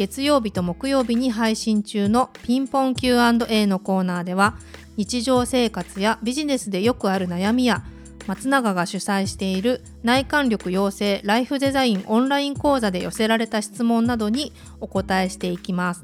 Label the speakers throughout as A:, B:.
A: 月曜日と木曜日に配信中のピンポン Q&A のコーナーでは日常生活やビジネスでよくある悩みや松永が主催している内観力養成ライフデザインオンライン講座で寄せられた質問などにお答えしていきます。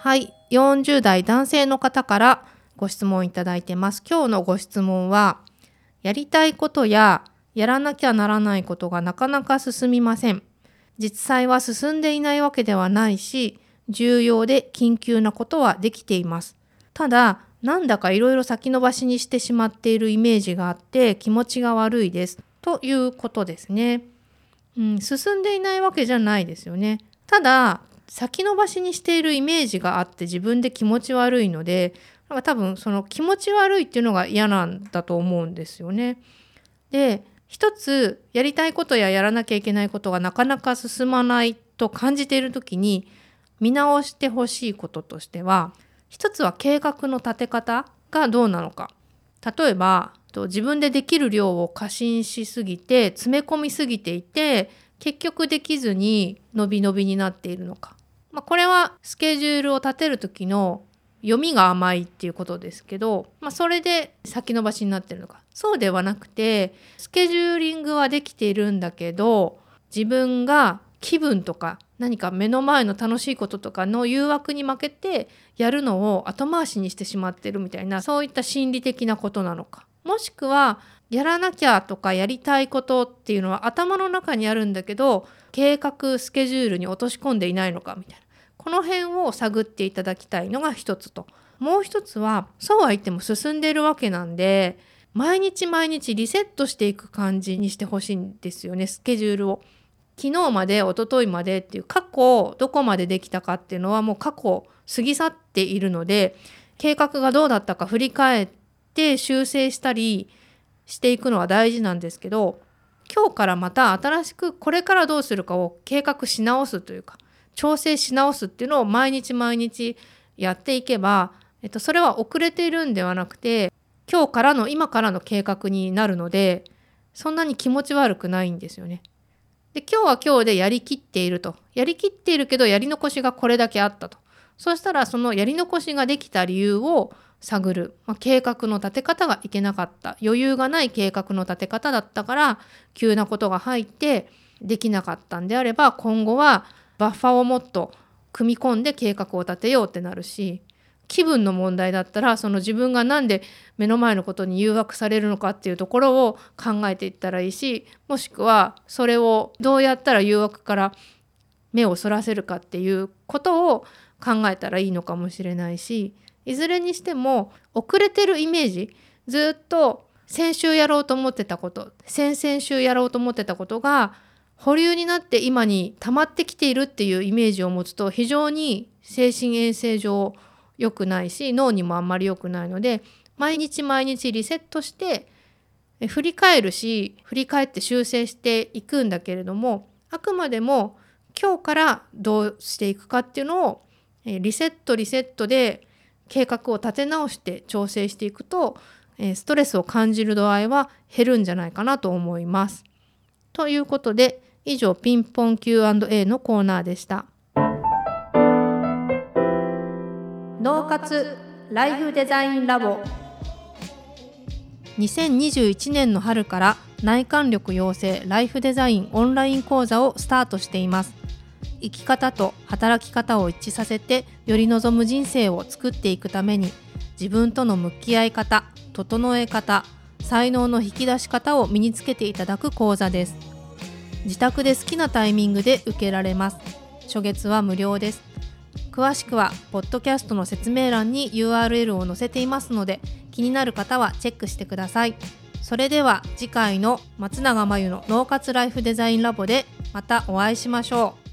A: はい、40代男性の方からご質問いただいてます。今日のご質問は、やりたいことややらなきゃならないことがなかなか進みません。実際は進んでいないわけではないし、重要で緊急なことはできています。ただ、なんだかいろいろ先延ばしにしてしまっているイメージがあって気持ちが悪いです。ということですね。うん、進んでいないわけじゃないですよね。ただ、先延ばしにしているイメージがあって自分で気持ち悪いので、なんか多分その気持ち悪いっていうのが嫌なんだと思うんですよね。で、一つやりたいことややらなきゃいけないことがなかなか進まないと感じている時に見直してほしいこととしては一つは計画の立て方がどうなのか。例えば自分でできる量を過信しすぎて詰め込みすぎていて結局できずに伸び伸びになっているのか、まあ、これはスケジュールを立てる時の読みが甘いっていうことですけど、まあ、それで先延ばしになってるのか。そうではなくてスケジューリングはできているんだけど自分が気分とか何か目の前の楽しいこととかの誘惑に負けてやるのを後回しにしてしまってるみたいなそういった心理的なことなのか。もしくはやらなきゃとかやりたいことっていうのは頭の中にあるんだけど計画スケジュールに落とし込んでいないのかみたいな。この辺を探っていただきたいのが一つともう一つはそうは言っても進んでいるわけなんで毎日毎日リセットしていく感じにしてほしいんですよねスケジュールを。昨日まで一昨日までっていう過去どこまでできたかっていうのはもう過去過ぎ去っているので計画がどうだったか振り返って修正したりしていくのは大事なんですけど今日からまた新しくこれからどうするかを計画し直すというか調整し直すっていうのを毎日毎日やっていけば、えっと、それは遅れているんではなくて今日からの今からの計画になるのでそんなに気持ち悪くないんですよね。で今日は今日でやりきっていると。やりきっているけどやり残しがこれだけあったと。そうしたらそのやり残しができた理由を探る、まあ、計画の立て方がいけなかった。余裕がない計画の立て方だったから急なことが入ってできなかったんであれば今後はバッファをもっと組み込んで計画を立てようってなるし気分の問題だったらその自分が何で目の前のことに誘惑されるのかっていうところを考えていったらいいしもしくはそれをどうやったら誘惑から目をそらせるかっていうことを考えたらいいのかもしれないしいずれにしても遅れてるイメージずっと先週やろうと思ってたこと先々週やろうと思ってたことが保留になって今に溜まってきているっていうイメージを持つと非常に精神衛生上良くないし脳にもあんまり良くないので毎日毎日リセットして振り返るし振り返って修正していくんだけれどもあくまでも今日からどうしていくかっていうのをリセットリセットで計画を立て直して調整していくとストレスを感じる度合いは減るんじゃないかなと思います。ということで以上ピンポン Q&A のコーナーでした。脳活ライフデザインラボ。2021年の春から内観力養成ライフデザインオンライン講座をスタートしています。生き方と働き方を一致させてより望む人生を作っていくために自分との向き合い方整え方才能の引き出し方を身につけていただく講座です自宅で好きなタイミングで受けられます。初月は無料です。詳しくはポッドキャストの説明欄に URL を載せていますので気になる方はチェックしてください。それでは次回の松永真由の脳活ライフデザインラボでまたお会いしましょう。